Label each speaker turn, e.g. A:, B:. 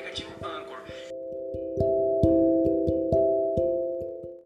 A: aplicativo